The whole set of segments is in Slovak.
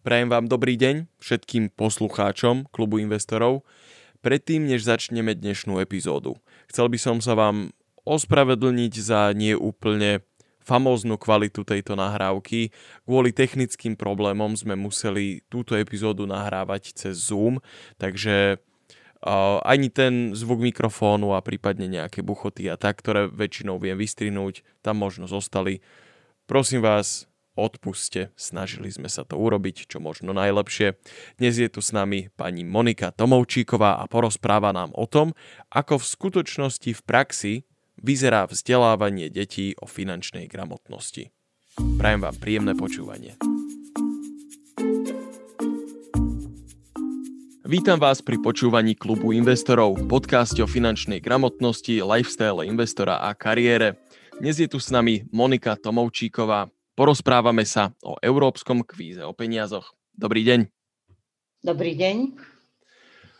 Prajem vám dobrý deň všetkým poslucháčom klubu investorov. Predtým, než začneme dnešnú epizódu, chcel by som sa vám ospravedlniť za neúplne famóznu kvalitu tejto nahrávky. Kvôli technickým problémom sme museli túto epizódu nahrávať cez Zoom, takže ani ten zvuk mikrofónu a prípadne nejaké buchoty a tak, ktoré väčšinou viem vystrihnúť, tam možno zostali. Prosím vás, odpuste, snažili sme sa to urobiť čo možno najlepšie. Dnes je tu s nami pani Monika Tomovčíková a porozpráva nám o tom, ako v skutočnosti v praxi vyzerá vzdelávanie detí o finančnej gramotnosti. Prajem vám príjemné počúvanie. Vítam vás pri počúvaní klubu investorov, podcaste o finančnej gramotnosti, lifestyle investora a kariére. Dnes je tu s nami Monika Tomovčíková, Porozprávame sa o európskom kvíze o peniazoch. Dobrý deň. Dobrý deň.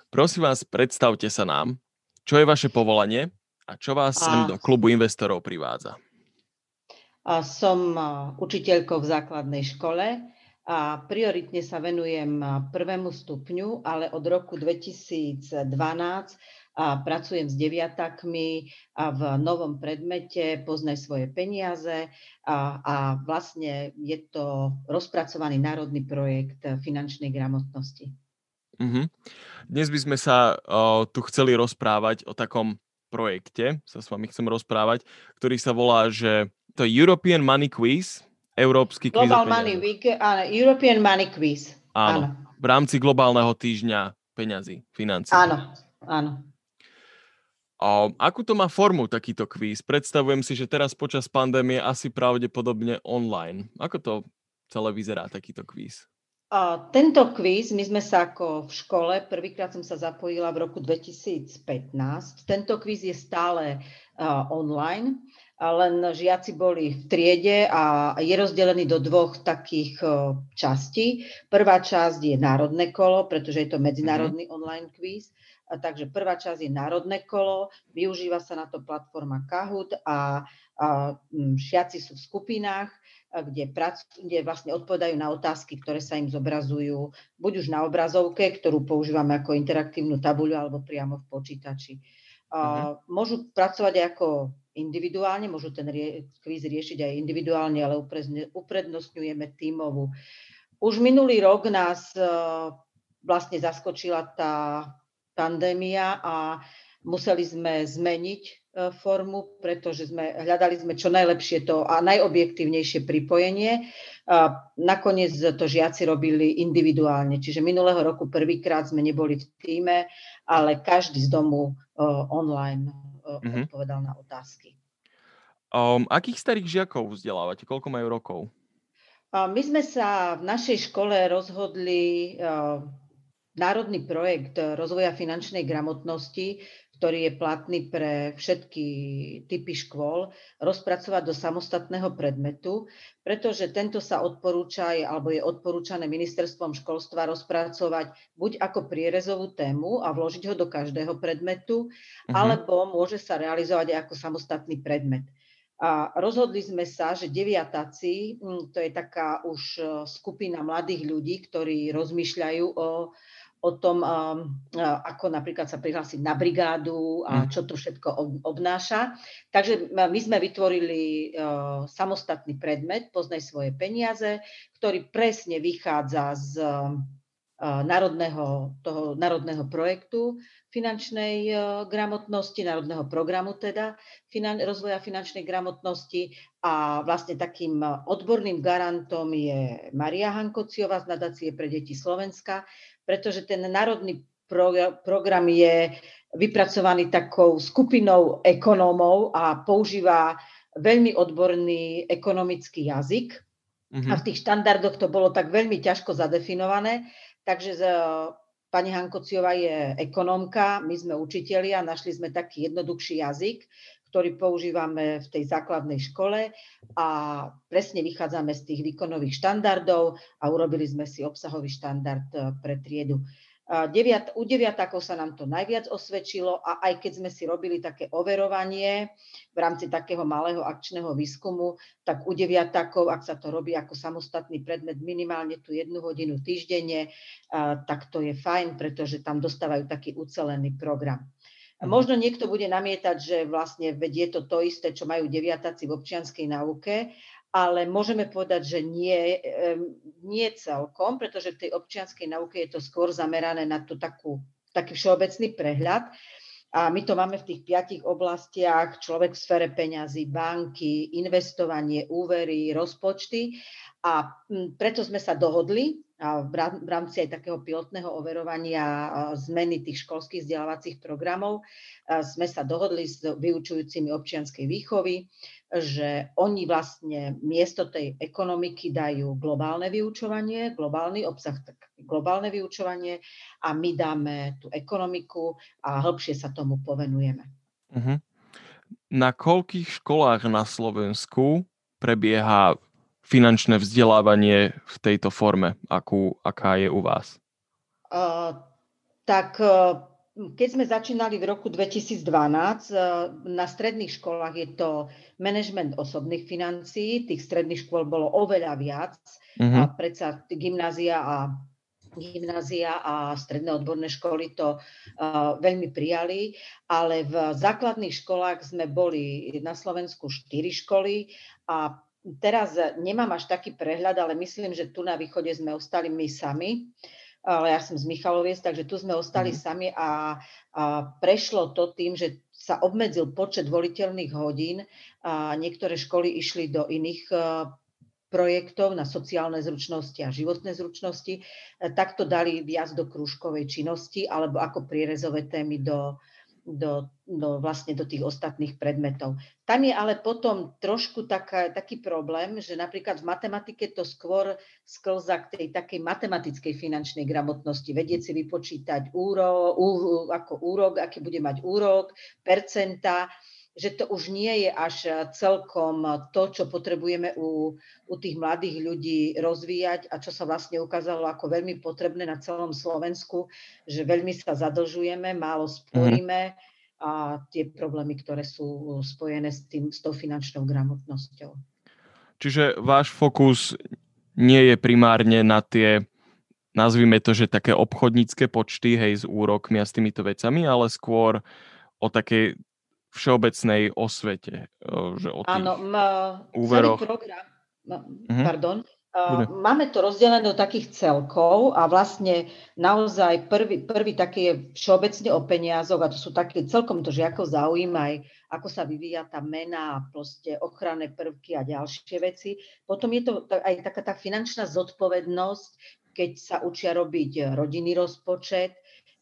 Prosím vás, predstavte sa nám, čo je vaše povolanie a čo vás a... sem do klubu investorov privádza. A som učiteľkou v základnej škole a prioritne sa venujem prvému stupňu, ale od roku 2012 a pracujem s deviatakmi a v novom predmete Poznaj svoje peniaze a, a vlastne je to rozpracovaný národný projekt finančnej gramotnosti. Mm-hmm. Dnes by sme sa o, tu chceli rozprávať o takom projekte, sa s vami chcem rozprávať, ktorý sa volá, že to je European Money Quiz, Európsky quiz Global Money Week, áno, European Money Quiz. Áno, áno. v rámci globálneho týždňa peňazí, financí. Áno, áno. A akú to má formu takýto kvíz? Predstavujem si, že teraz počas pandémie asi pravdepodobne online. Ako to celé vyzerá takýto kvíz? A tento kvíz, my sme sa ako v škole, prvýkrát som sa zapojila v roku 2015. Tento kvíz je stále uh, online, len žiaci boli v triede a je rozdelený do dvoch takých uh, častí. Prvá časť je národné kolo, pretože je to medzinárodný mm-hmm. online kvíz takže prvá časť je národné kolo, využíva sa na to platforma Kahoot a, a šiaci sú v skupinách, kde, prac, kde vlastne odpovedajú na otázky, ktoré sa im zobrazujú, buď už na obrazovke, ktorú používame ako interaktívnu tabuľu, alebo priamo v počítači. Uh-huh. Môžu pracovať ako individuálne, môžu ten rie- kvíz riešiť aj individuálne, ale uprednostňujeme tímovú. Už minulý rok nás uh, vlastne zaskočila tá pandémia a museli sme zmeniť e, formu, pretože sme, hľadali sme čo najlepšie to a najobjektívnejšie pripojenie. A nakoniec to žiaci robili individuálne, čiže minulého roku prvýkrát sme neboli v týme, ale každý z domu uh, online mm-hmm. odpovedal na otázky. Um, akých starých žiakov vzdelávate? Koľko majú rokov? My sme sa v našej škole rozhodli národný projekt rozvoja finančnej gramotnosti, ktorý je platný pre všetky typy škôl, rozpracovať do samostatného predmetu, pretože tento sa odporúča alebo je odporúčané ministerstvom školstva rozpracovať buď ako prierezovú tému a vložiť ho do každého predmetu, uh-huh. alebo môže sa realizovať aj ako samostatný predmet. A rozhodli sme sa, že deviatáci, hm, to je taká už eh, skupina mladých ľudí, ktorí rozmýšľajú o o tom, ako napríklad sa prihlásiť na brigádu a hm. čo to všetko obnáša. Takže my sme vytvorili samostatný predmet Poznaj svoje peniaze, ktorý presne vychádza z národného, toho národného projektu finančnej gramotnosti, národného programu teda finan, rozvoja finančnej gramotnosti a vlastne takým odborným garantom je Maria Hankociová z nadácie pre deti Slovenska, pretože ten národný program je vypracovaný takou skupinou ekonómov a používa veľmi odborný ekonomický jazyk. Uh-huh. A v tých štandardoch to bolo tak veľmi ťažko zadefinované, takže z, pani Hankociová je ekonómka, my sme učitelia, našli sme taký jednoduchší jazyk, ktorý používame v tej základnej škole a presne vychádzame z tých výkonových štandardov a urobili sme si obsahový štandard e, pre triedu. Deviat, u deviatakov sa nám to najviac osvedčilo a aj keď sme si robili také overovanie v rámci takého malého akčného výskumu, tak u deviatakov, ak sa to robí ako samostatný predmet minimálne tú jednu hodinu týždenne, tak to je fajn, pretože tam dostávajú taký ucelený program. Mhm. možno niekto bude namietať, že vlastne je to to isté, čo majú deviatáci v občianskej nauke, ale môžeme povedať, že nie, nie celkom, pretože v tej občianskej nauke je to skôr zamerané na tú takú, taký všeobecný prehľad. A my to máme v tých piatich oblastiach, človek v sfere peňazí, banky, investovanie, úvery, rozpočty. A preto sme sa dohodli, a v rámci aj takého pilotného overovania zmeny tých školských vzdelávacích programov sme sa dohodli s vyučujúcimi občianskej výchovy, že oni vlastne miesto tej ekonomiky dajú globálne vyučovanie, globálny obsah, tak globálne vyučovanie a my dáme tú ekonomiku a hĺbšie sa tomu povenujeme. Uh-huh. Na koľkých školách na Slovensku prebieha finančné vzdelávanie v tejto forme, akú, aká je u vás? Uh, tak uh, keď sme začínali v roku 2012, uh, na stredných školách je to management osobných financií, tých stredných škôl bolo oveľa viac, uh-huh. a predsa gymnázia a gymnázia a stredné odborné školy to uh, veľmi prijali, ale v základných školách sme boli na Slovensku štyri školy a teraz nemám až taký prehľad, ale myslím, že tu na východe sme ostali my sami. Ale ja som z Michaloviec, takže tu sme ostali mm. sami a, a prešlo to tým, že sa obmedzil počet voliteľných hodín a niektoré školy išli do iných projektov na sociálne zručnosti a životné zručnosti, takto dali viac do krúžkovej činnosti alebo ako prierezové témy do, do, do, vlastne do tých ostatných predmetov. Tam je ale potom trošku taká, taký problém, že napríklad v matematike to skôr sklza k tej takej matematickej finančnej gramotnosti. Vedieť si vypočítať úro, ú, ako úrok, aký bude mať úrok, percenta, že to už nie je až celkom to, čo potrebujeme u, u tých mladých ľudí rozvíjať a čo sa vlastne ukázalo ako veľmi potrebné na celom Slovensku, že veľmi sa zadlžujeme, málo sporíme a tie problémy, ktoré sú spojené s, tým, s tou finančnou gramotnosťou. Čiže váš fokus nie je primárne na tie nazvime to, že také obchodnícke počty, hej, s úrokmi a s týmito vecami, ale skôr o takej všeobecnej osvete. Že o tých Áno, úveroch. celý program, uh-huh. pardon, Uh, máme to rozdelené do takých celkov a vlastne naozaj prvý, prvý taký je všeobecne o peniazoch a to sú také, celkom to žiakov zaujíma aj ako sa vyvíja tá mena a proste ochranné prvky a ďalšie veci. Potom je to aj taká tá finančná zodpovednosť, keď sa učia robiť rodinný rozpočet,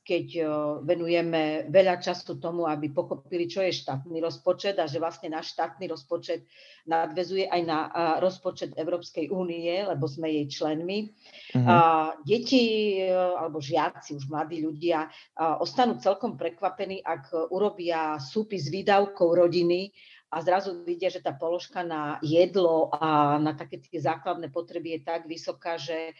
keď venujeme veľa času tomu, aby pochopili, čo je štátny rozpočet a že vlastne náš štátny rozpočet nadvezuje aj na rozpočet Európskej únie, lebo sme jej členmi. Uh-huh. A deti alebo žiaci, už mladí ľudia, ostanú celkom prekvapení, ak urobia súpis výdavkov rodiny a zrazu vidia, že tá položka na jedlo a na také tie základné potreby je tak vysoká, že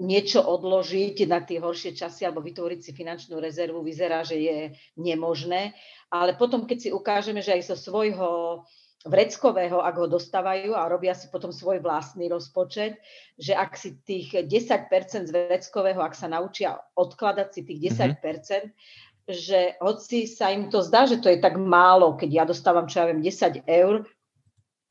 niečo odložiť na tie horšie časy alebo vytvoriť si finančnú rezervu vyzerá, že je nemožné. Ale potom, keď si ukážeme, že aj zo svojho vreckového, ak ho dostávajú a robia si potom svoj vlastný rozpočet, že ak si tých 10% z vreckového, ak sa naučia odkladať si tých 10%, mm-hmm. že hoci sa im to zdá, že to je tak málo, keď ja dostávam, čo ja viem, 10 eur,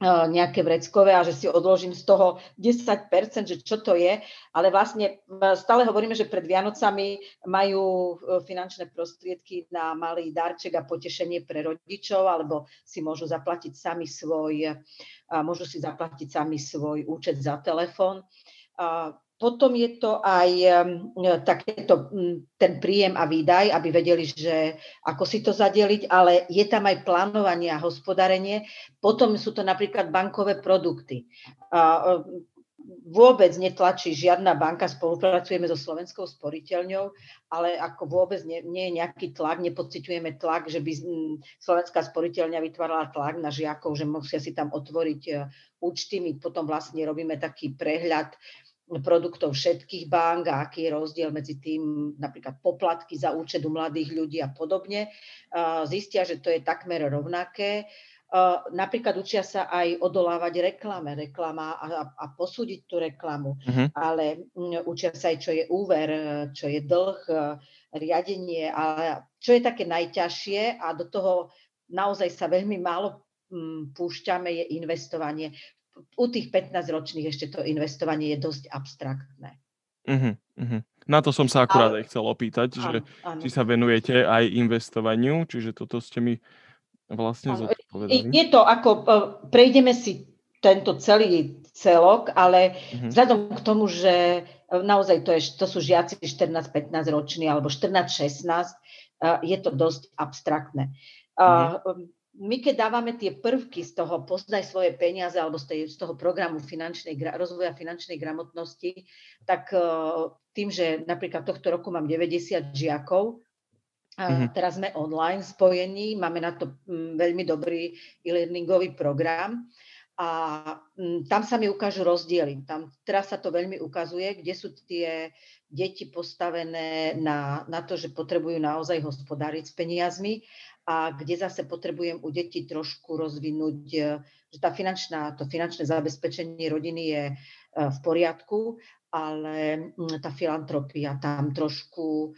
nejaké vreckové a že si odložím z toho 10%, že čo to je, ale vlastne e, stále hovoríme, že pred Vianocami majú e, finančné prostriedky na malý darček a potešenie pre rodičov, alebo si môžu zaplatiť sami svoj, môžu si zaplatiť sami svoj účet za telefón. Potom je to aj takéto, ten príjem a výdaj, aby vedeli, že ako si to zadeliť, ale je tam aj plánovanie a hospodárenie. Potom sú to napríklad bankové produkty. A vôbec netlačí žiadna banka, spolupracujeme so Slovenskou sporiteľňou, ale ako vôbec nie, nie je nejaký tlak, nepociťujeme tlak, že by Slovenská sporiteľňa vytvárala tlak na žiakov, že musia si tam otvoriť e, účty. My potom vlastne robíme taký prehľad produktov všetkých bank a aký je rozdiel medzi tým, napríklad poplatky za účet u mladých ľudí a podobne. Zistia, že to je takmer rovnaké. Napríklad učia sa aj odolávať reklame, reklama a, a posúdiť tú reklamu, uh-huh. ale učia sa aj, čo je úver, čo je dlh, riadenie, ale čo je také najťažšie a do toho naozaj sa veľmi málo púšťame, je investovanie. U tých 15-ročných ešte to investovanie je dosť abstraktné. Uh-huh, uh-huh. Na to som sa akurát Ale... aj chcel opýtať, áno, že áno. či sa venujete aj investovaniu, čiže toto ste mi vlastne áno. zodpovedali. Je to ako, e, prejdeme si tento celý celok, ale uh-huh. vzhľadom k tomu, že naozaj to, je, to sú žiaci 14-15 roční alebo 14-16, je to dosť abstraktné. Uh-huh my keď dávame tie prvky z toho poznaj svoje peniaze alebo z, tej, z toho programu finančnej, rozvoja finančnej gramotnosti, tak uh, tým, že napríklad tohto roku mám 90 žiakov, mm-hmm. teraz sme online spojení, máme na to um, veľmi dobrý e-learningový program a um, tam sa mi ukážu rozdiely. Tam, teraz sa to veľmi ukazuje, kde sú tie deti postavené na, na to, že potrebujú naozaj hospodáriť s peniazmi a kde zase potrebujem u detí trošku rozvinúť, e, že tá finančná, to finančné zabezpečenie rodiny je e, v poriadku, ale tá filantropia tam trošku e,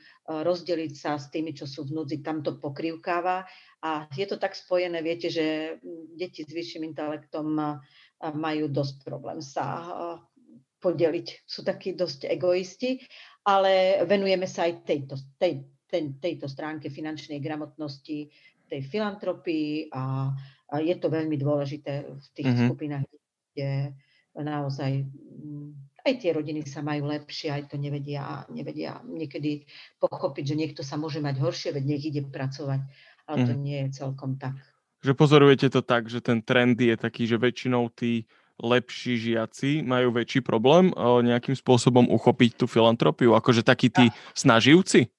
rozdeliť sa s tými, čo sú v núdzi, tam to pokrývkáva a je to tak spojené, viete, že deti s vyšším intelektom majú dosť problém sa podeliť. Sú takí dosť egoisti, ale venujeme sa aj tejto, tej, ten, tejto stránke finančnej gramotnosti, tej filantropii a, a je to veľmi dôležité v tých mm-hmm. skupinách, kde naozaj mm, aj tie rodiny sa majú lepšie, aj to nevedia, nevedia niekedy pochopiť, že niekto sa môže mať horšie, veď nech ide pracovať, ale mm. to mhm. nie je celkom tak. Že pozorujete to tak, že ten trend je taký, že väčšinou tí lepší žiaci majú väčší problém nejakým spôsobom uchopiť tú filantropiu, akože takí tí snaživci?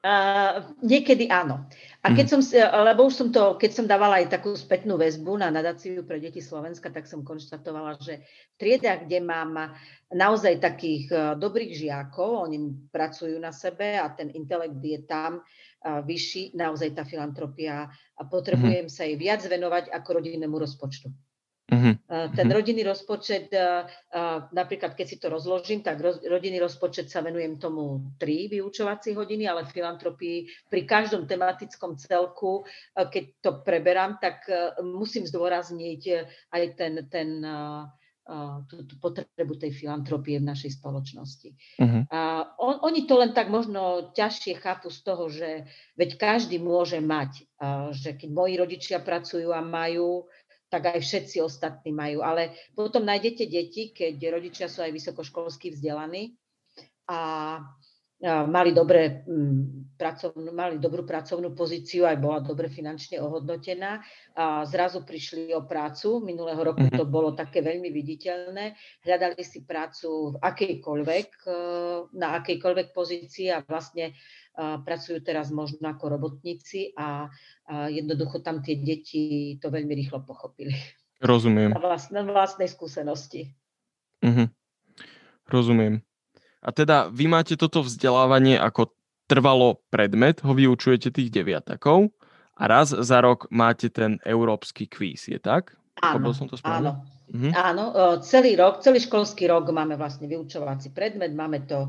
Uh, niekedy áno. A keď mhm. som, lebo už som to, keď som dávala aj takú spätnú väzbu na nadáciu pre deti Slovenska, tak som konštatovala, že v triedach, kde mám naozaj takých uh, dobrých žiakov, oni pracujú na sebe a ten intelekt je tam uh, vyšší, naozaj tá filantropia a potrebujem mm. sa jej viac venovať ako rodinnému rozpočtu. Uh-huh. Ten mhm. rodinný rozpočet, napríklad keď si to rozložím, tak rodinný rozpočet sa venujem tomu tri vyučovacie hodiny, ale filantropii pri každom tematickom celku, keď to preberám, tak musím zdôrazniť aj ten, ten tú, tú potrebu tej filantropie v našej spoločnosti. Uh-huh. A on, oni to len tak možno ťažšie chápu z toho, že veď každý môže mať, že keď moji rodičia pracujú a majú tak aj všetci ostatní majú. Ale potom nájdete deti, keď rodičia sú aj vysokoškolsky vzdelaní a mali, dobré, mm, pracovnú, mali dobrú pracovnú pozíciu, aj bola dobre finančne ohodnotená a zrazu prišli o prácu. Minulého roku mhm. to bolo také veľmi viditeľné. Hľadali si prácu v akejkoľvek, e, na akejkoľvek pozícii a vlastne pracujú teraz možno ako robotníci a, jednoducho tam tie deti to veľmi rýchlo pochopili. Rozumiem. Na, vlast, na vlastnej skúsenosti. Uh-huh. Rozumiem. A teda vy máte toto vzdelávanie ako trvalo predmet, ho vyučujete tých deviatakov a raz za rok máte ten európsky kvíz, je tak? Áno, som to áno. Uh-huh. áno, celý rok, celý školský rok máme vlastne vyučovací predmet, máme to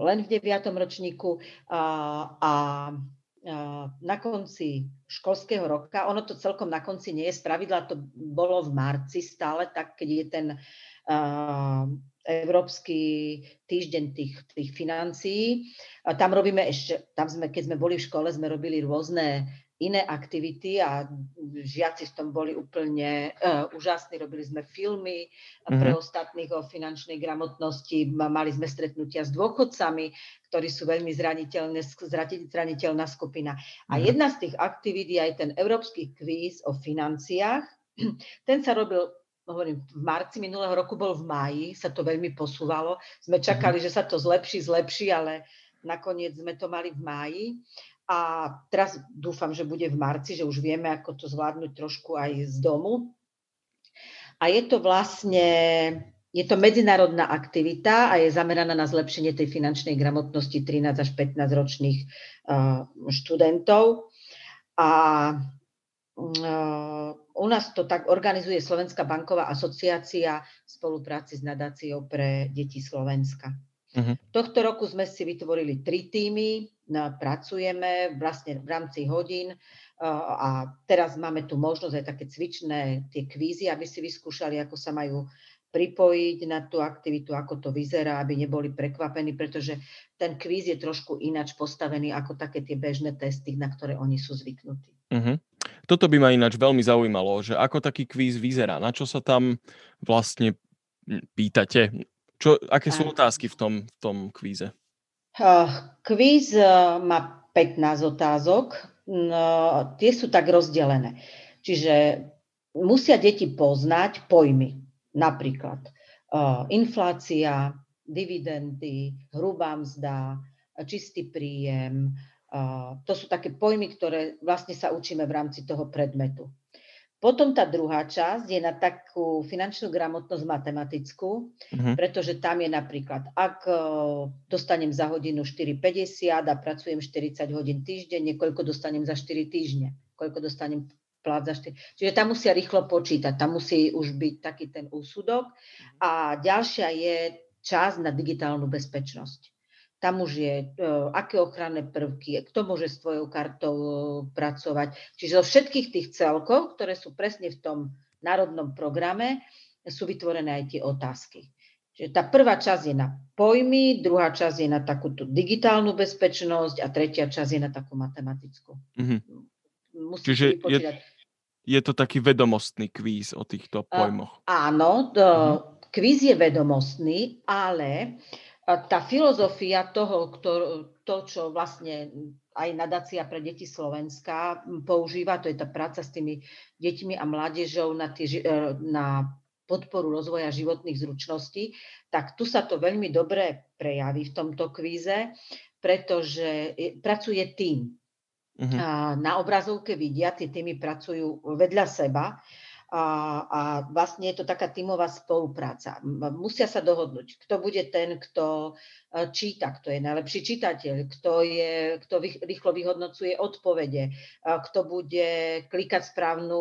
len v 9. ročníku a, a na konci školského roka, ono to celkom na konci nie je, spravidla to bolo v marci stále, tak keď je ten uh, Európsky týždeň tých, tých financií. A tam robíme ešte, tam sme, keď sme boli v škole, sme robili rôzne iné aktivity a žiaci v tom boli úplne uh, úžasní. Robili sme filmy mm-hmm. pre ostatných o finančnej gramotnosti, mali sme stretnutia s dôchodcami, ktorí sú veľmi zraniteľné, zraniteľná skupina. A mm-hmm. jedna z tých aktivít je aj ten európsky kvíz o financiách. Ten sa robil hovorím, v marci minulého roku bol v máji, sa to veľmi posúvalo. Sme čakali, mm-hmm. že sa to zlepší, zlepší, ale nakoniec sme to mali v máji. A teraz dúfam, že bude v marci, že už vieme, ako to zvládnuť trošku aj z domu. A je to vlastne je to medzinárodná aktivita a je zameraná na zlepšenie tej finančnej gramotnosti 13 až 15 ročných študentov. A u nás to tak organizuje Slovenská banková asociácia v spolupráci s nadáciou pre deti Slovenska. Uh-huh. Tohto roku sme si vytvorili tri týmy, pracujeme vlastne v rámci hodín a teraz máme tu možnosť aj také cvičné tie kvízy, aby si vyskúšali, ako sa majú pripojiť na tú aktivitu, ako to vyzerá, aby neboli prekvapení, pretože ten kvíz je trošku ináč postavený ako také tie bežné testy, na ktoré oni sú zvyknutí. Uh-huh. Toto by ma ináč veľmi zaujímalo, že ako taký kvíz vyzerá, na čo sa tam vlastne pýtate, čo, aké sú otázky v tom, v tom kvíze? Kvíz uh, má 15 otázok, no, tie sú tak rozdelené. Čiže musia deti poznať pojmy Napríklad uh, inflácia, dividendy, hrubá mzda, čistý príjem. To sú také pojmy, ktoré vlastne sa učíme v rámci toho predmetu. Potom tá druhá časť je na takú finančnú gramotnosť matematickú, uh-huh. pretože tam je napríklad, ak dostanem za hodinu 4,50 a pracujem 40 hodín týždeň, koľko dostanem za 4 týždne, koľko dostanem plat za štyri. Čiže tam musia rýchlo počítať, tam musí už byť taký ten úsudok. A ďalšia je čas na digitálnu bezpečnosť. Tam už je, uh, aké ochranné prvky, kto môže s tvojou kartou uh, pracovať. Čiže zo všetkých tých celkov, ktoré sú presne v tom národnom programe, sú vytvorené aj tie otázky. Čiže tá prvá časť je na pojmy, druhá časť je na takúto digitálnu bezpečnosť a tretia časť je na takú matematickú. Mm-hmm Čiže je, je to taký vedomostný kvíz o týchto pojmoch. Uh, áno, to, uh-huh. kvíz je vedomostný, ale tá filozofia toho, to, čo vlastne aj nadácia pre deti Slovenska používa, to je tá práca s tými deťmi a mládežou na, tie, e, na podporu rozvoja životných zručností, tak tu sa to veľmi dobre prejaví v tomto kvíze, pretože pracuje tým. Uh-huh. Na obrazovke vidia, tie týmy pracujú vedľa seba a, a vlastne je to taká tímová spolupráca. Musia sa dohodnúť, kto bude ten, kto e, číta, kto je najlepší čitateľ, kto, je, kto rýchlo vyhodnocuje odpovede, kto bude klikať správnu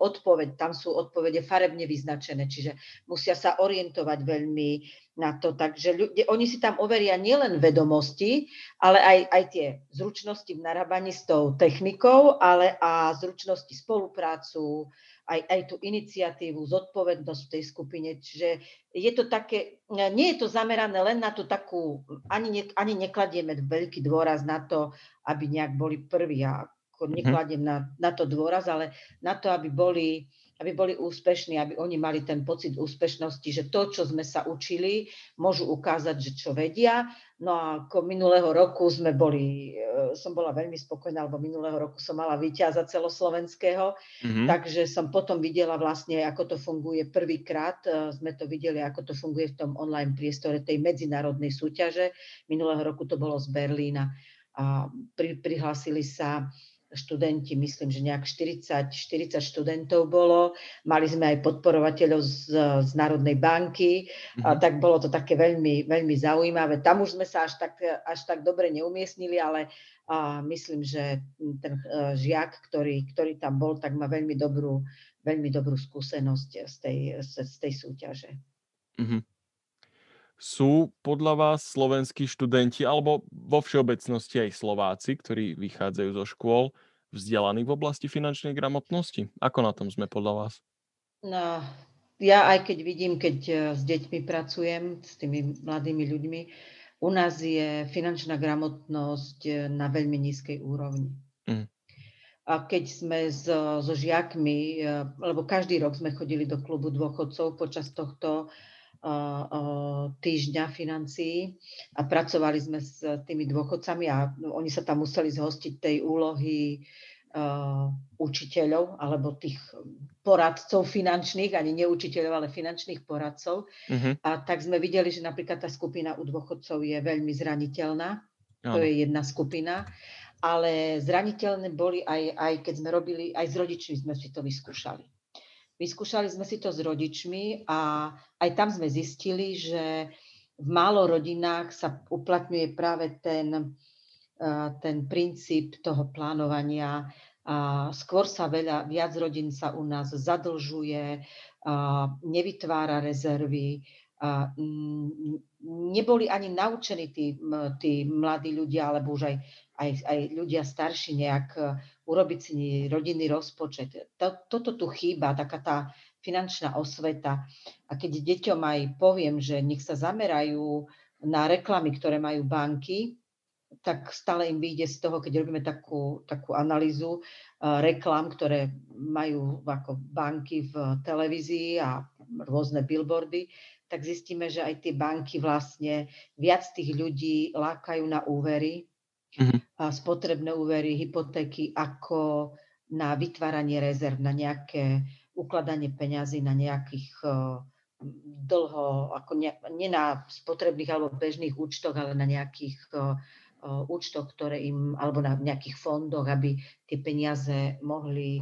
odpoveď. Tam sú odpovede farebne vyznačené, čiže musia sa orientovať veľmi na to. Takže ľudia, oni si tam overia nielen vedomosti, ale aj, aj tie zručnosti v narábaní s tou technikou, ale a zručnosti spoluprácu, aj, aj tú iniciatívu, zodpovednosť v tej skupine. Čiže je to také, nie je to zamerané len na tú takú, ani, ne, ani nekladieme veľký dôraz na to, aby nejak boli prví. Ja mhm. nekladiem na, na to dôraz, ale na to, aby boli aby boli úspešní, aby oni mali ten pocit úspešnosti, že to, čo sme sa učili, môžu ukázať, že čo vedia. No a ako minulého roku sme boli, e, som bola veľmi spokojná, lebo minulého roku som mala víťaza celoslovenského, mm-hmm. takže som potom videla vlastne, ako to funguje prvýkrát. E, sme to videli, ako to funguje v tom online priestore tej medzinárodnej súťaže. Minulého roku to bolo z Berlína a pri, prihlásili sa študenti, myslím, že nejak 40, 40 študentov bolo. Mali sme aj podporovateľov z, z Národnej banky, mm-hmm. a mhm. tak bolo to také veľmi, veľmi zaujímavé. Tam už sme sa až tak, až tak dobre neumiestnili, ale a myslím, že ten uh, žiak, ktorý, ktorý tam bol, tak má veľmi dobrú, veľmi dobrú skúsenosť z tej, z, z tej súťaže. Mm-hmm. Sú podľa vás slovenskí študenti alebo vo všeobecnosti aj Slováci, ktorí vychádzajú zo škôl, vzdelaní v oblasti finančnej gramotnosti? Ako na tom sme podľa vás? No, ja aj keď vidím, keď e, s deťmi pracujem, s tými mladými ľuďmi, u nás je finančná gramotnosť e, na veľmi nízkej úrovni. Mm. A keď sme so, so žiakmi, e, lebo každý rok sme chodili do klubu dôchodcov počas tohto týždňa financií a pracovali sme s tými dôchodcami a oni sa tam museli zhostiť tej úlohy učiteľov alebo tých poradcov finančných, ani neučiteľov, ale finančných poradcov. Uh-huh. A tak sme videli, že napríklad tá skupina u dôchodcov je veľmi zraniteľná. To je jedna skupina. Ale zraniteľné boli aj, aj keď sme robili, aj s rodičmi sme si to vyskúšali vyskúšali sme si to s rodičmi a aj tam sme zistili, že v málo rodinách sa uplatňuje práve ten, ten princíp toho plánovania. A skôr sa veľa, viac rodín sa u nás zadlžuje, nevytvára rezervy, neboli ani naučení tí, tí mladí ľudia, alebo už aj, aj, aj ľudia starší nejak e, urobiť si rodinný rozpočet. To, toto tu chýba, taká tá finančná osveta. A keď deťom aj poviem, že nech sa zamerajú na reklamy, ktoré majú banky, tak stále im vyjde z toho, keď robíme takú, takú analýzu uh, reklam, ktoré majú ako banky v televízii a rôzne billboardy, tak zistíme, že aj tie banky vlastne viac tých ľudí lákajú na úvery, mm-hmm. Spotrebné úvery, hypotéky, ako na vytváranie rezerv, na nejaké ukladanie peňazí na nejakých uh, dlho, ako ne, nie na spotrebných alebo bežných účtoch, ale na nejakých uh, uh, účtoch, ktoré im, alebo na nejakých fondoch, aby tie peniaze mohli,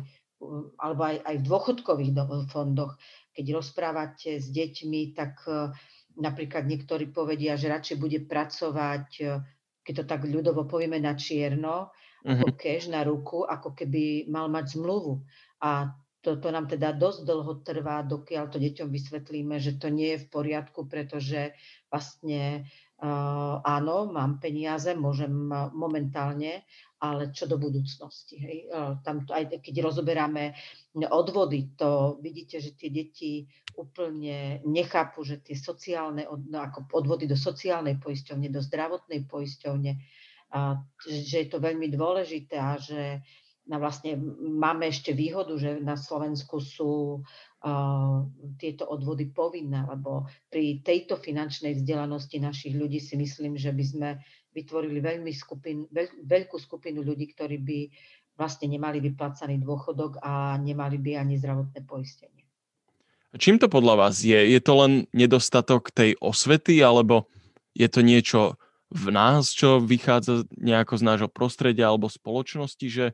alebo aj, aj v dôchodkových fondoch, keď rozprávate s deťmi, tak napríklad niektorí povedia, že radšej bude pracovať, keď to tak ľudovo povieme na čierno, uh-huh. ako mhm. cash na ruku, ako keby mal mať zmluvu. A to, to nám teda dosť dlho trvá, dokiaľ to deťom vysvetlíme, že to nie je v poriadku, pretože vlastne áno, mám peniaze, môžem momentálne, ale čo do budúcnosti. Hej? Tam aj keď rozoberáme odvody, to vidíte, že tie deti úplne nechápu, že tie sociálne, no, ako odvody do sociálnej poisťovne, do zdravotnej poisťovne, uh, že je to veľmi dôležité a že na vlastne máme ešte výhodu, že na Slovensku sú tieto odvody povinné, lebo pri tejto finančnej vzdelanosti našich ľudí si myslím, že by sme vytvorili veľmi skupin, veľ, veľkú skupinu ľudí, ktorí by vlastne nemali vyplácaný dôchodok a nemali by ani zdravotné poistenie. Čím to podľa vás je? Je to len nedostatok tej osvety, alebo je to niečo v nás, čo vychádza nejako z nášho prostredia alebo spoločnosti, že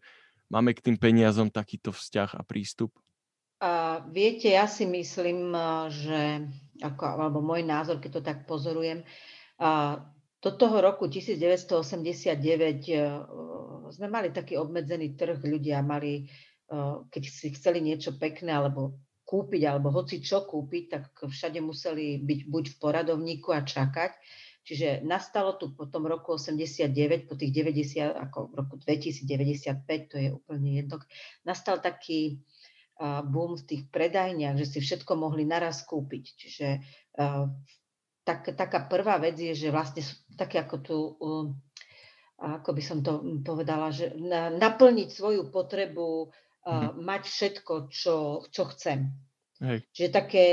máme k tým peniazom takýto vzťah a prístup? Viete, ja si myslím, že, ako, alebo môj názor, keď to tak pozorujem, do toho roku 1989 sme mali taký obmedzený trh, ľudia mali, keď si chceli niečo pekné alebo kúpiť, alebo hoci čo kúpiť, tak všade museli byť buď v poradovníku a čakať. Čiže nastalo tu po tom roku 89, po tých 90, ako v roku 2095, to je úplne jedno, nastal taký boom v tých predajniach, že si všetko mohli naraz kúpiť. Čiže tak, taká prvá vec je, že vlastne sú také ako tu, ako by som to povedala, že na, naplniť svoju potrebu, mm. mať všetko, čo, čo chcem. Hej. Čiže také...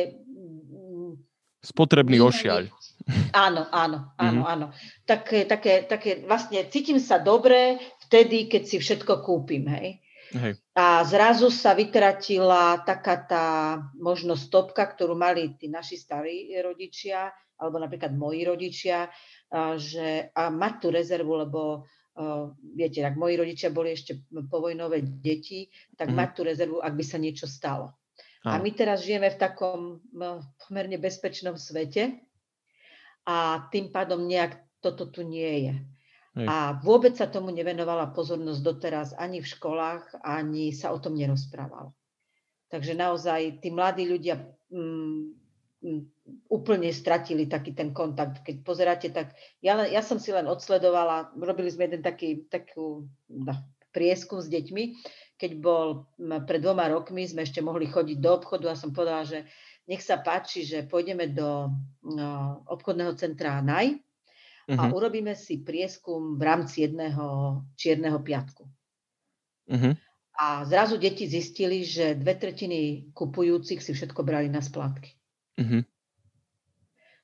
Spotrebný ošiaľ. Áno, áno, áno, mm-hmm. áno. Také, také, také, vlastne cítim sa dobre vtedy, keď si všetko kúpim, hej. Hej. A zrazu sa vytratila taká tá možno stopka, ktorú mali tí naši starí rodičia, alebo napríklad moji rodičia, a že a mať tú rezervu, lebo uh, viete, ak moji rodičia boli ešte povojnové deti, tak mm-hmm. mať tú rezervu, ak by sa niečo stalo. A my teraz žijeme v takom pomerne bezpečnom svete, a tým pádom nejak toto tu nie je. Hej. A vôbec sa tomu nevenovala pozornosť doteraz ani v školách, ani sa o tom nerozprávalo. Takže naozaj tí mladí ľudia mm, mm, úplne stratili taký ten kontakt. Keď pozeráte, tak ja, ja som si len odsledovala, robili sme jeden taký, takú no, prieskum s deťmi, keď bol pred dvoma rokmi, sme ešte mohli chodiť do obchodu a som povedala, že nech sa páči, že pôjdeme do no, obchodného centra NAJ uh-huh. a mhm. urobíme si prieskum v rámci jedného čierneho piatku. Uh-huh. A zrazu deti zistili, že dve tretiny kupujúcich si všetko brali na splátky. Uh-huh.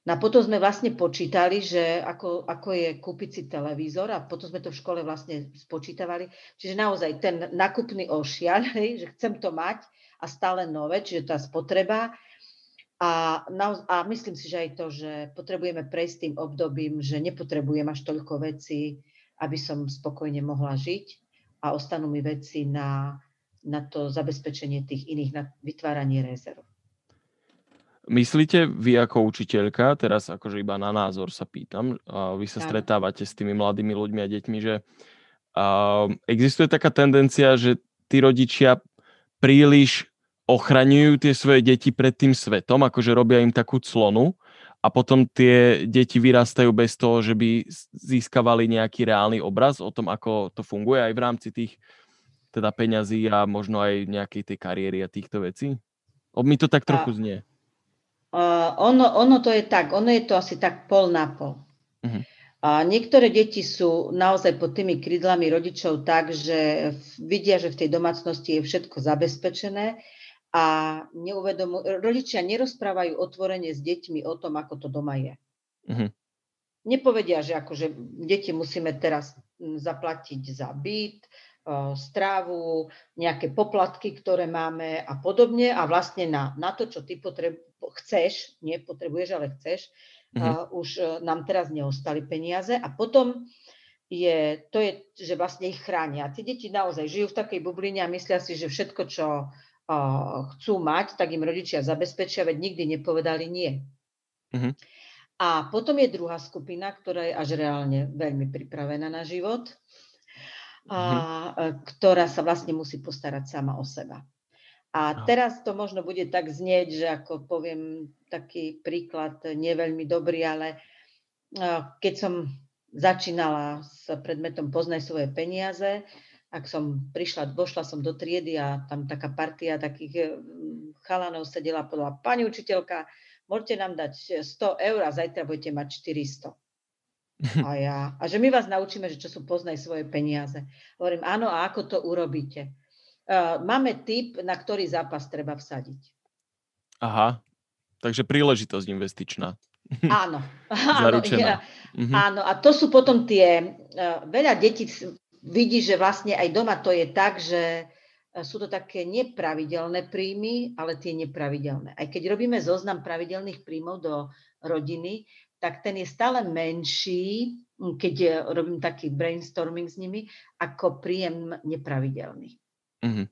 No a potom sme vlastne počítali, že ako, ako je kúpiť si televízor a potom sme to v škole vlastne spočítavali. Čiže naozaj ten nakupný ošiaľ, že chcem to mať a stále nové, čiže tá spotreba a, a myslím si, že aj to, že potrebujeme prejsť tým obdobím, že nepotrebujem až toľko vecí, aby som spokojne mohla žiť a ostanú mi veci na na to zabezpečenie tých iných, na vytváranie rezerv. Myslíte vy ako učiteľka, teraz akože iba na názor sa pýtam, vy sa stretávate s tými mladými ľuďmi a deťmi, že existuje taká tendencia, že tí rodičia príliš ochraňujú tie svoje deti pred tým svetom, akože robia im takú clonu a potom tie deti vyrastajú bez toho, že by získavali nejaký reálny obraz o tom, ako to funguje aj v rámci tých teda peňazí a možno aj nejakej tej kariéry a týchto vecí? O, mi to tak trochu znie. Uh, ono, ono to je tak, ono je to asi tak pol na pol. Uh-huh. A niektoré deti sú naozaj pod tými krídlami rodičov tak, že vidia, že v tej domácnosti je všetko zabezpečené a neuvedomu, rodičia nerozprávajú otvorene s deťmi o tom, ako to doma je. Uh-huh. Nepovedia, že akože deti musíme teraz zaplatiť za byt, strávu, nejaké poplatky, ktoré máme a podobne a vlastne na, na to, čo ty potreb, chceš, nie potrebuješ, ale chceš, uh-huh. uh, už uh, nám teraz neostali peniaze a potom je, to je, že vlastne ich chránia. Tí deti naozaj žijú v takej bubline a myslia si, že všetko, čo chcú mať, tak im rodičia zabezpečia, veď nikdy nepovedali nie. Uh-huh. A potom je druhá skupina, ktorá je až reálne veľmi pripravená na život a uh-huh. ktorá sa vlastne musí postarať sama o seba. A no. teraz to možno bude tak znieť, že ako poviem taký príklad, nie veľmi dobrý, ale keď som začínala s predmetom Poznaj svoje peniaze, ak som prišla, vošla som do triedy a tam taká partia takých eh, chalanov sedela a povedala, pani učiteľka, môžete nám dať 100 eur a zajtra budete mať 400. A ja, a že my vás naučíme, že čo sú poznaj svoje peniaze. Hovorím, áno, a ako to urobíte? Uh, máme typ, na ktorý zápas treba vsadiť. Aha, takže príležitosť investičná. Áno, áno, ja, mhm. áno, a to sú potom tie, uh, veľa detí vidí, že vlastne aj doma to je tak, že e, sú to také nepravidelné príjmy, ale tie nepravidelné. Aj keď robíme zoznam pravidelných príjmov do rodiny, tak ten je stále menší, keď e, robím taký brainstorming s nimi, ako príjem nepravidelný. Mm-hmm.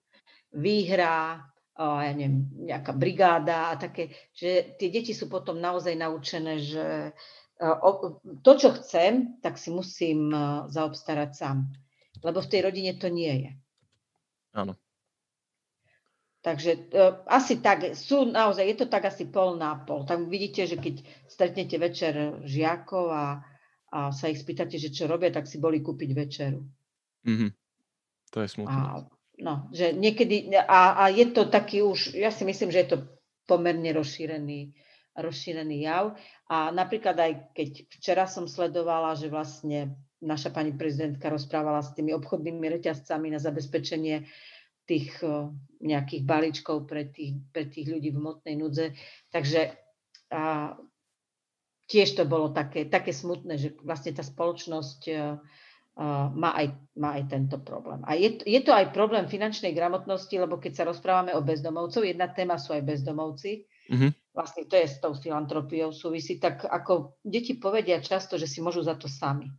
Výhra, ja neviem, nejaká brigáda a také, že tie deti sú potom naozaj naučené, že to, čo chcem, tak si musím zaobstarať sám lebo v tej rodine to nie je. Áno. Takže uh, asi tak, sú naozaj, je to tak asi pol na pol. Tam vidíte, že keď stretnete večer žiakov a, a sa ich spýtate, že čo robia, tak si boli kúpiť večeru. Mm-hmm. To je smutné. A, no, že niekedy, a, a je to taký už, ja si myslím, že je to pomerne rozšírený, rozšírený jav. A napríklad aj keď včera som sledovala, že vlastne naša pani prezidentka rozprávala s tými obchodnými reťazcami na zabezpečenie tých nejakých balíčkov pre tých, pre tých ľudí v motnej núdze. Takže a, tiež to bolo také, také smutné, že vlastne tá spoločnosť a, a, má, aj, má aj tento problém. A je, je to aj problém finančnej gramotnosti, lebo keď sa rozprávame o bezdomovcov, jedna téma sú aj bezdomovci, mm-hmm. vlastne to je s tou filantropiou súvisí, tak ako deti povedia často, že si môžu za to sami.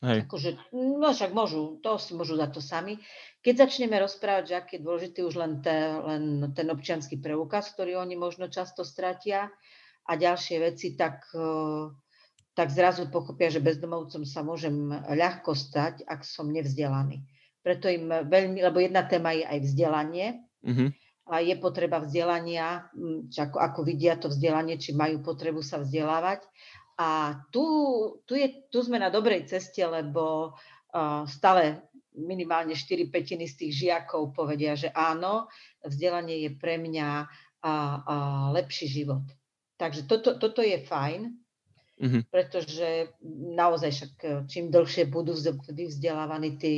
Hej. Akože, no však môžu, to si môžu za to sami. Keď začneme rozprávať, že aký je dôležitý už len, te, len ten občianský preukaz, ktorý oni možno často stratia a ďalšie veci, tak, eh, tak zrazu pochopia, že bezdomovcom sa môžem ľahko stať, ak som nevzdelaný. Preto im veľmi, lebo jedna téma je aj vzdelanie, mm-hmm. a je potreba vzdelania, či ako, ako vidia to vzdelanie, či majú potrebu sa vzdelávať. A tu, tu, je, tu sme na dobrej ceste, lebo uh, stále minimálne 4 petiny z tých žiakov povedia, že áno, vzdelanie je pre mňa a, a lepší život. Takže toto, toto je fajn, mm-hmm. pretože naozaj však čím dlhšie budú vzdelávaní tí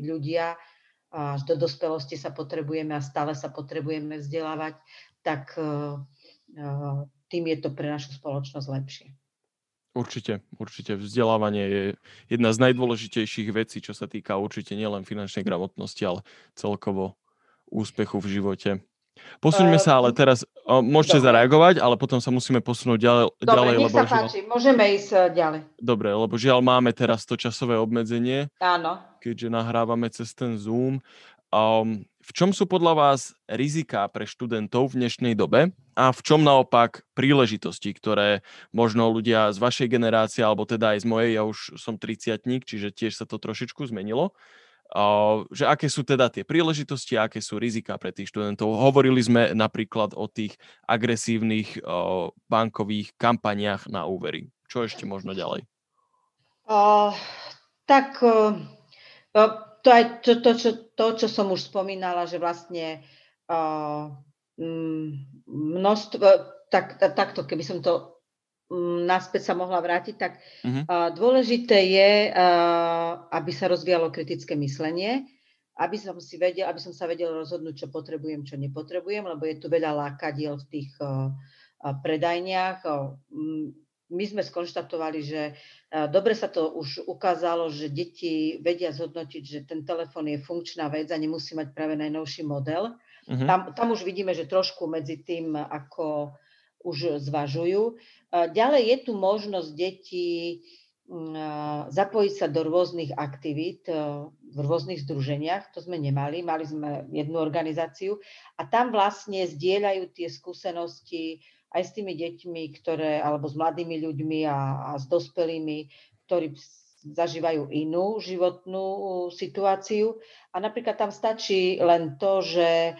ľudia, až do dospelosti sa potrebujeme a stále sa potrebujeme vzdelávať, tak uh, tým je to pre našu spoločnosť lepšie. Určite, určite. Vzdelávanie je jedna z najdôležitejších vecí, čo sa týka určite nielen finančnej gramotnosti, ale celkovo úspechu v živote. Posuňme uh, sa ale teraz, môžete dobre. zareagovať, ale potom sa musíme posunúť ďalej. Dobre, ďalej, nech lebo sa páči, žiaľ, môžeme ísť e, ďalej. Dobre, lebo žiaľ máme teraz to časové obmedzenie. Áno. Keďže nahrávame cez ten Zoom. Um, v čom sú podľa vás riziká pre študentov v dnešnej dobe a v čom naopak príležitosti, ktoré možno ľudia z vašej generácie, alebo teda aj z mojej, ja už som 30 čiže tiež sa to trošičku zmenilo, že aké sú teda tie príležitosti a aké sú rizika pre tých študentov. Hovorili sme napríklad o tých agresívnych bankových kampaniách na úvery. Čo ešte možno ďalej? Uh, tak uh, to aj to, to, čo, to, čo som už spomínala, že vlastne uh, množstvo, tak, takto, keby som to um, naspäť sa mohla vrátiť, tak uh-huh. uh, dôležité je, uh, aby sa rozvíjalo kritické myslenie, aby som si vedel, aby som sa vedel rozhodnúť, čo potrebujem, čo nepotrebujem, lebo je tu veľa lákadiel v tých uh, predajniach. Um, my sme skonštatovali, že e, dobre sa to už ukázalo, že deti vedia zhodnotiť, že ten telefón je funkčná vec a nemusí mať práve najnovší model. Uh-huh. Tam, tam už vidíme, že trošku medzi tým, ako už zvažujú. E, ďalej je tu možnosť detí mm, e, zapojiť sa do rôznych aktivít v rôznych združeniach. To sme nemali, mali sme jednu organizáciu a tam vlastne zdieľajú tie skúsenosti aj s tými deťmi, ktoré, alebo s mladými ľuďmi a, a s dospelými, ktorí zažívajú inú životnú situáciu. A napríklad tam stačí len to, že e,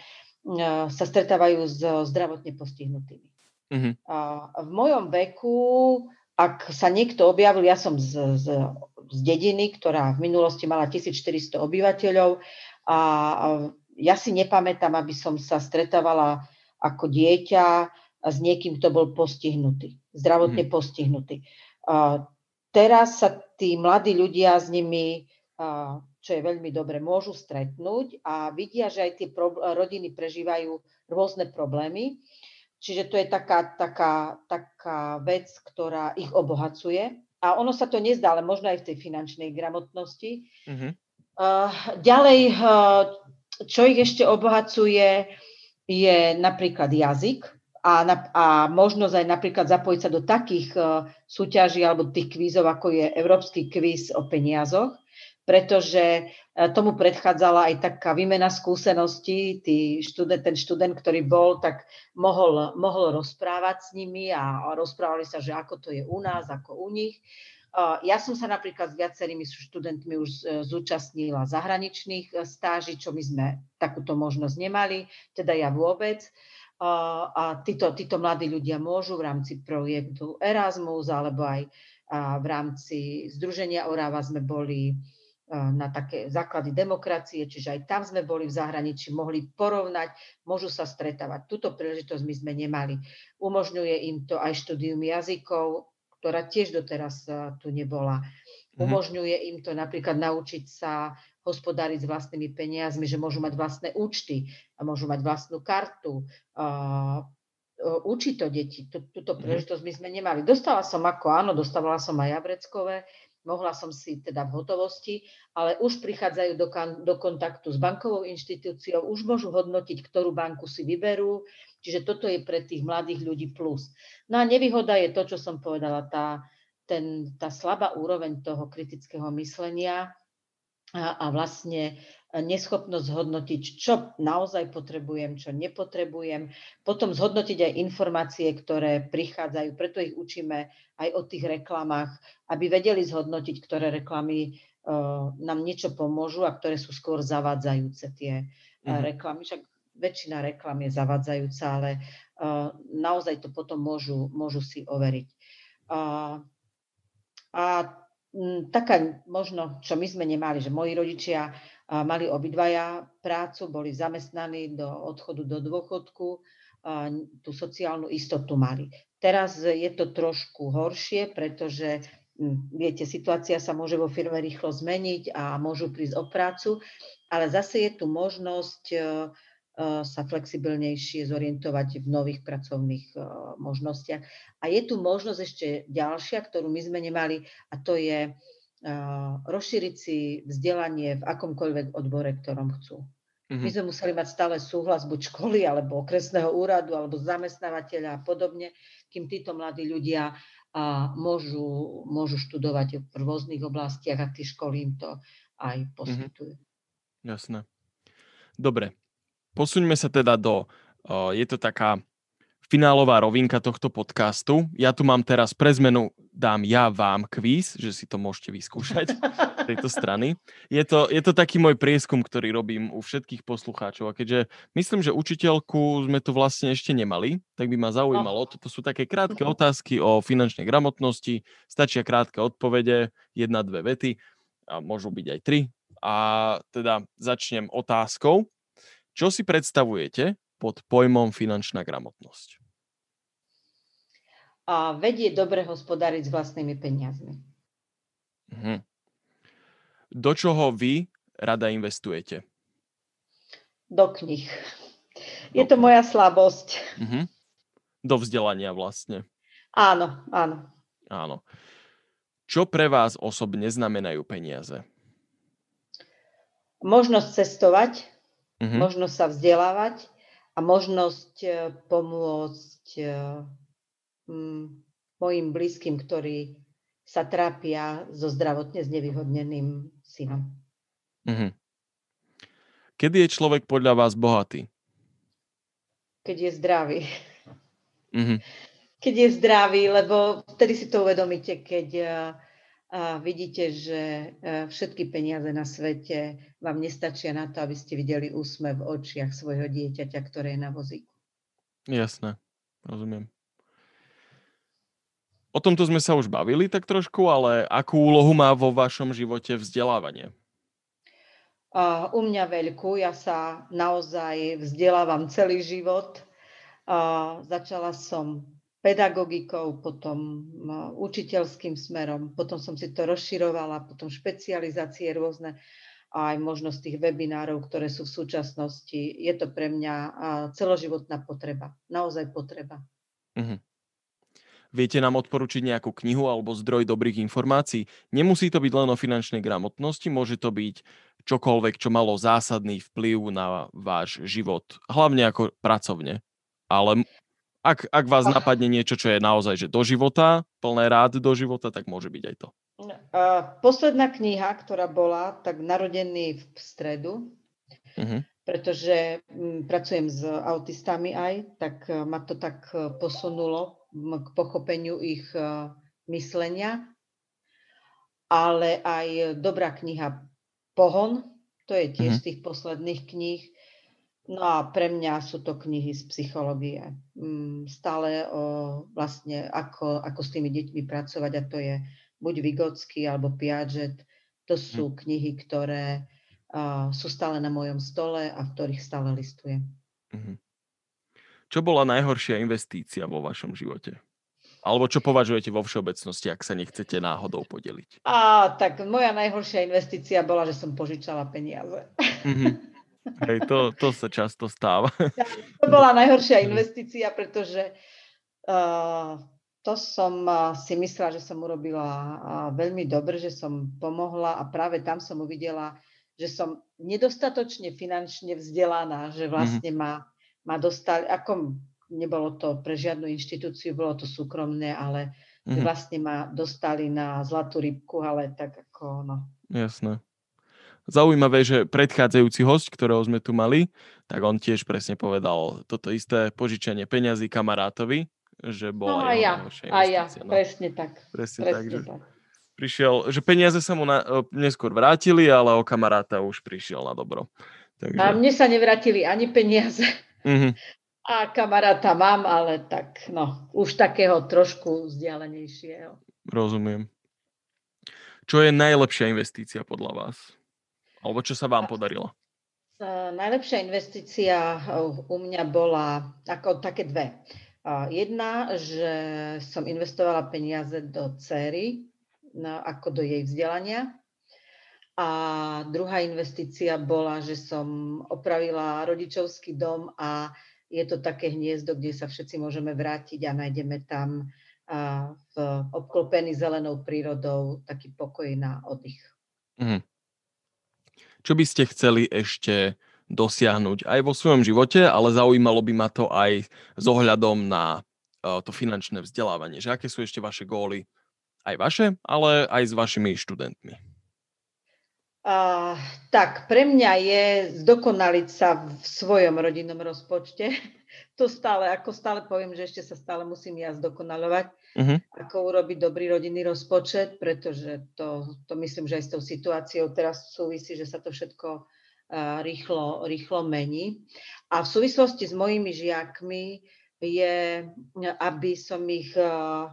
sa stretávajú s zdravotne postihnutými. Mm-hmm. A v mojom veku, ak sa niekto objavil, ja som z, z, z dediny, ktorá v minulosti mala 1400 obyvateľov a ja si nepamätám, aby som sa stretávala ako dieťa s niekým, kto bol postihnutý, zdravotne mm. postihnutý. A teraz sa tí mladí ľudia s nimi, a, čo je veľmi dobre, môžu stretnúť a vidia, že aj tie pro, rodiny prežívajú rôzne problémy. Čiže to je taká, taká, taká vec, ktorá ich obohacuje. A ono sa to nezdá, ale možno aj v tej finančnej gramotnosti. Mm-hmm. Uh, ďalej, uh, čo ich ešte obohacuje, je napríklad jazyk a, na, a možnosť aj napríklad zapojiť sa do takých uh, súťaží alebo tých kvízov, ako je Európsky kvíz o peniazoch, pretože uh, tomu predchádzala aj taká výmena skúseností. Tý študent, ten študent, ktorý bol, tak mohol, mohol rozprávať s nimi a, rozprávali sa, že ako to je u nás, ako u nich. Uh, ja som sa napríklad s viacerými študentmi už zúčastnila zahraničných stáží, čo my sme takúto možnosť nemali, teda ja vôbec a títo, títo mladí ľudia môžu v rámci projektu Erasmus alebo aj v rámci Združenia Oráva sme boli na také základy demokracie, čiže aj tam sme boli v zahraničí, mohli porovnať, môžu sa stretávať. Túto príležitosť my sme nemali. Umožňuje im to aj štúdium jazykov, ktorá tiež doteraz tu nebola. Mhm. Umožňuje im to napríklad naučiť sa hospodáriť s vlastnými peniazmi, že môžu mať vlastné účty, môžu mať vlastnú kartu. Učí to deti. Túto mhm. príležitosť my sme nemali. Dostala som ako áno, dostávala som aj jabreckové, mohla som si teda v hotovosti, ale už prichádzajú do, kan- do kontaktu s bankovou inštitúciou, už môžu hodnotiť, ktorú banku si vyberú, čiže toto je pre tých mladých ľudí plus. No a nevýhoda je to, čo som povedala, tá, ten, tá slabá úroveň toho kritického myslenia, a, a vlastne e, neschopnosť zhodnotiť, čo naozaj potrebujem, čo nepotrebujem, potom zhodnotiť aj informácie, ktoré prichádzajú, preto ich učíme aj o tých reklamách, aby vedeli zhodnotiť, ktoré reklamy uh, nám niečo pomôžu a ktoré sú skôr zavádzajúce tie uh, reklamy. Však väčšina reklam je zavádzajúca, ale uh, naozaj to potom môžu, môžu si overiť. A taká možno, čo my sme nemali, že moji rodičia mali obidvaja prácu, boli zamestnaní do odchodu do dôchodku, tú sociálnu istotu mali. Teraz je to trošku horšie, pretože mm, viete, situácia sa môže vo firme rýchlo zmeniť a môžu prísť o prácu, ale zase je tu možnosť Eh, sa flexibilnejšie zorientovať v nových pracovných eh, možnostiach. A je tu možnosť ešte ďalšia, ktorú my sme nemali, a to je eh, rozšíriť si vzdelanie v akomkoľvek odbore, ktorom chcú. Mm-hmm. My sme museli mať stále súhlas buď školy, alebo okresného úradu, alebo zamestnávateľa a podobne, kým títo mladí ľudia a môžu, môžu študovať v rôznych oblastiach a tie školy im to aj mhm. poskytujú. Mm-hmm. Jasné. Dobre, posuňme sa teda do, je to taká finálová rovinka tohto podcastu. Ja tu mám teraz pre zmenu, dám ja vám kvíz, že si to môžete vyskúšať z tejto strany. Je to, je to taký môj prieskum, ktorý robím u všetkých poslucháčov. A keďže myslím, že učiteľku sme tu vlastne ešte nemali, tak by ma zaujímalo. Toto sú také krátke otázky o finančnej gramotnosti. Stačia krátke odpovede, jedna, dve vety a môžu byť aj tri. A teda začnem otázkou. Čo si predstavujete pod pojmom finančná gramotnosť? A vedie dobre hospodáriť s vlastnými peniazmi. Mhm. Do čoho vy rada investujete? Do knih. Je to moja slabosť. Mhm. Do vzdelania vlastne. Áno, áno. Áno. Čo pre vás osobne znamenajú peniaze? Možnosť cestovať, uh-huh. možnosť sa vzdelávať, a možnosť e, pomôcť e, mojim blízkym, ktorí sa trápia so zdravotne znevýhodneným synom. Mm-hmm. Kedy je človek podľa vás bohatý? Keď je zdravý. Mm-hmm. Keď je zdravý, lebo vtedy si to uvedomíte, keď e, a vidíte, že e, všetky peniaze na svete vám nestačia na to, aby ste videli úsmev v očiach svojho dieťaťa, ktoré je na vozíku. Jasné, rozumiem. O tomto sme sa už bavili tak trošku, ale akú úlohu má vo vašom živote vzdelávanie? Uh, u mňa veľkú. Ja sa naozaj vzdelávam celý život. Uh, začala som pedagogikou, potom učiteľským smerom, potom som si to rozširovala, potom špecializácie rôzne a aj možnosť tých webinárov, ktoré sú v súčasnosti. Je to pre mňa celoživotná potreba, naozaj potreba. Uh-huh. Viete nám odporučiť nejakú knihu alebo zdroj dobrých informácií? Nemusí to byť len o finančnej gramotnosti, môže to byť čokoľvek, čo malo zásadný vplyv na váš život, hlavne ako pracovne. Ale ak, ak vás napadne niečo, čo je naozaj že do života, plné rád do života, tak môže byť aj to. Posledná kniha, ktorá bola, tak Narodený v stredu, uh-huh. pretože m, pracujem s autistami aj, tak e, ma to tak e, posunulo k pochopeniu ich uh, myslenia. Ale aj dobrá kniha Pohon, to je tiež uh-huh. z tých posledných kníh, No a pre mňa sú to knihy z psychológie. Mm, stále o vlastne ako, ako s tými deťmi pracovať a to je buď Vygotsky alebo Piaget. To hm. sú knihy, ktoré uh, sú stále na mojom stole a v ktorých stále listujem. Mhm. Čo bola najhoršia investícia vo vašom živote? Alebo čo považujete vo všeobecnosti, ak sa nechcete náhodou podeliť? A tak moja najhoršia investícia bola, že som požičala peniaze. Mm-hmm. Hej, to, to sa často stáva. To bola najhoršia investícia, pretože uh, to som uh, si myslela, že som urobila uh, veľmi dobre, že som pomohla a práve tam som uvidela, že som nedostatočne finančne vzdelaná, že mhm. vlastne mm-hmm. ma, ma dostali, ako nebolo to pre žiadnu inštitúciu, bolo to súkromné, ale mm-hmm. vlastne ma dostali na zlatú rybku, ale tak ako, no. Jasné. Zaujímavé, že predchádzajúci host, ktorého sme tu mali, tak on tiež presne povedal toto isté požičanie peňazí kamarátovi, že bola no, aj ja, aj ja, no. presne tak. Presne, presne tak, že tak. Prišiel, že peniaze sa mu na, neskôr vrátili, ale o kamaráta už prišiel na dobro. Takže... A mne sa nevrátili ani peniaze. Mm-hmm. A kamaráta mám, ale tak, no, už takého trošku vzdialenejšieho. Rozumiem. Čo je najlepšia investícia podľa vás? Alebo čo sa vám podarilo? Najlepšia investícia uh, u mňa bola ako také dve. Jedna, že som investovala peniaze do céry, ako do jej vzdelania. A druhá investícia bola, že som opravila rodičovský dom a je to také hniezdo, kde sa všetci môžeme vrátiť a nájdeme tam v obklopený zelenou prírodou taký pokoj na oddych. Mm. Čo by ste chceli ešte dosiahnuť aj vo svojom živote, ale zaujímalo by ma to aj s ohľadom na uh, to finančné vzdelávanie. Že aké sú ešte vaše góly, aj vaše, ale aj s vašimi študentmi? Uh, tak, pre mňa je zdokonaliť sa v svojom rodinnom rozpočte. To stále, ako stále poviem, že ešte sa stále musím ja zdokonalovať, uh-huh. ako urobiť dobrý rodinný rozpočet, pretože to, to myslím, že aj s tou situáciou teraz súvisí, že sa to všetko uh, rýchlo, rýchlo mení. A v súvislosti s mojimi žiakmi je, aby som ich uh,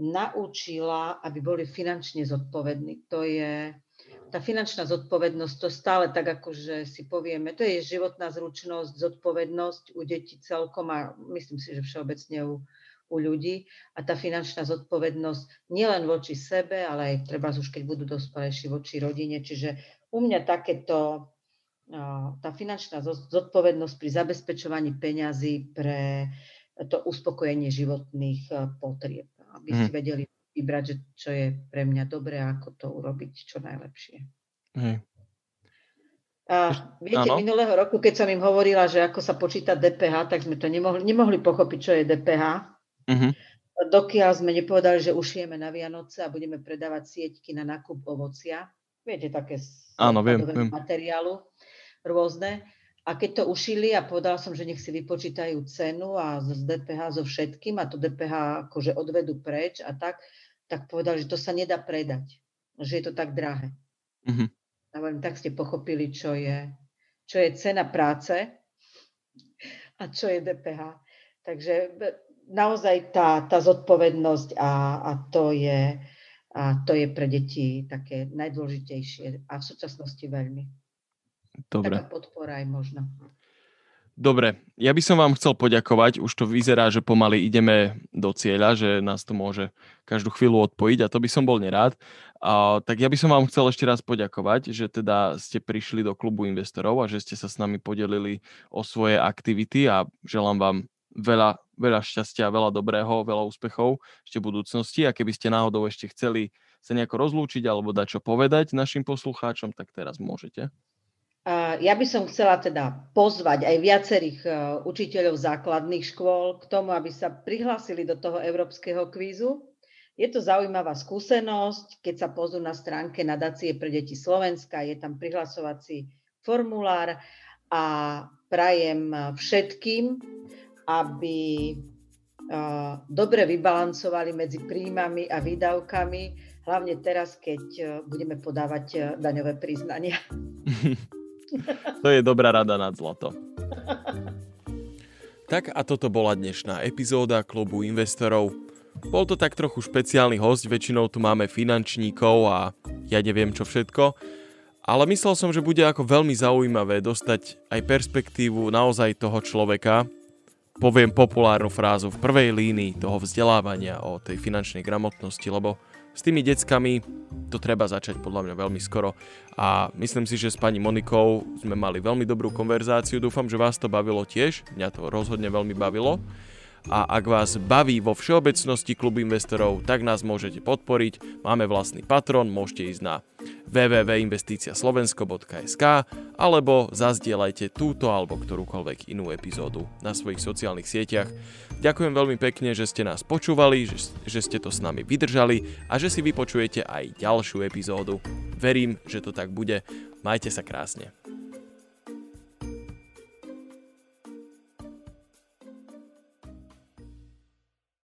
naučila, aby boli finančne zodpovední. To je tá finančná zodpovednosť, to stále tak akože si povieme, to je životná zručnosť, zodpovednosť u detí celkom a myslím si, že všeobecne u, u ľudí. A tá finančná zodpovednosť nielen voči sebe, ale aj treba už keď budú dospelejší voči rodine. Čiže u mňa takéto, tá finančná zodpovednosť pri zabezpečovaní peňazí pre to uspokojenie životných potrieb, aby si mhm. vedeli vybrať, že čo je pre mňa dobré a ako to urobiť čo najlepšie. Hej. A viete, ano. minulého roku, keď som im hovorila, že ako sa počíta DPH, tak sme to nemohli, nemohli pochopiť, čo je DPH. Uh-huh. Dokiaľ sme nepovedali, že ušijeme na Vianoce a budeme predávať sieťky na nákup ovocia. Viete, také Áno, viem, viem. materiálu rôzne. A keď to ušili a povedala som, že nech si vypočítajú cenu a z DPH so všetkým a to DPH akože odvedú preč a tak, tak povedal, že to sa nedá predať, že je to tak drahé. Uh-huh. A hovorím, tak ste pochopili, čo je, čo je cena práce a čo je DPH. Takže naozaj tá, tá zodpovednosť a, a, to je, a to je pre deti také najdôležitejšie a v súčasnosti veľmi. Dobre. Taká podpora aj možno. Dobre, ja by som vám chcel poďakovať, už to vyzerá, že pomaly ideme do cieľa, že nás to môže každú chvíľu odpojiť a to by som bol nerád. A, tak ja by som vám chcel ešte raz poďakovať, že teda ste prišli do klubu investorov a že ste sa s nami podelili o svoje aktivity a želám vám veľa, veľa šťastia, veľa dobrého, veľa úspechov ešte v budúcnosti a keby ste náhodou ešte chceli sa nejako rozlúčiť alebo dať čo povedať našim poslucháčom, tak teraz môžete. Ja by som chcela teda pozvať aj viacerých učiteľov základných škôl k tomu, aby sa prihlásili do toho európskeho kvízu. Je to zaujímavá skúsenosť, keď sa pozrú na stránke nadácie pre deti Slovenska, je tam prihlasovací formulár a prajem všetkým, aby e, dobre vybalancovali medzi príjmami a výdavkami, hlavne teraz, keď e, budeme podávať daňové priznania. To je dobrá rada nad zlato. Tak a toto bola dnešná epizóda klubu investorov. Bol to tak trochu špeciálny host, väčšinou tu máme finančníkov a ja neviem čo všetko, ale myslel som, že bude ako veľmi zaujímavé dostať aj perspektívu naozaj toho človeka, poviem populárnu frázu v prvej línii toho vzdelávania o tej finančnej gramotnosti, lebo s tými deckami to treba začať podľa mňa veľmi skoro. A myslím si, že s pani Monikou sme mali veľmi dobrú konverzáciu, dúfam, že vás to bavilo tiež, mňa to rozhodne veľmi bavilo a ak vás baví vo všeobecnosti klub investorov, tak nás môžete podporiť. Máme vlastný patron, môžete ísť na www.investiciaslovensko.sk alebo zazdielajte túto alebo ktorúkoľvek inú epizódu na svojich sociálnych sieťach. Ďakujem veľmi pekne, že ste nás počúvali, že, že ste to s nami vydržali a že si vypočujete aj ďalšiu epizódu. Verím, že to tak bude. Majte sa krásne.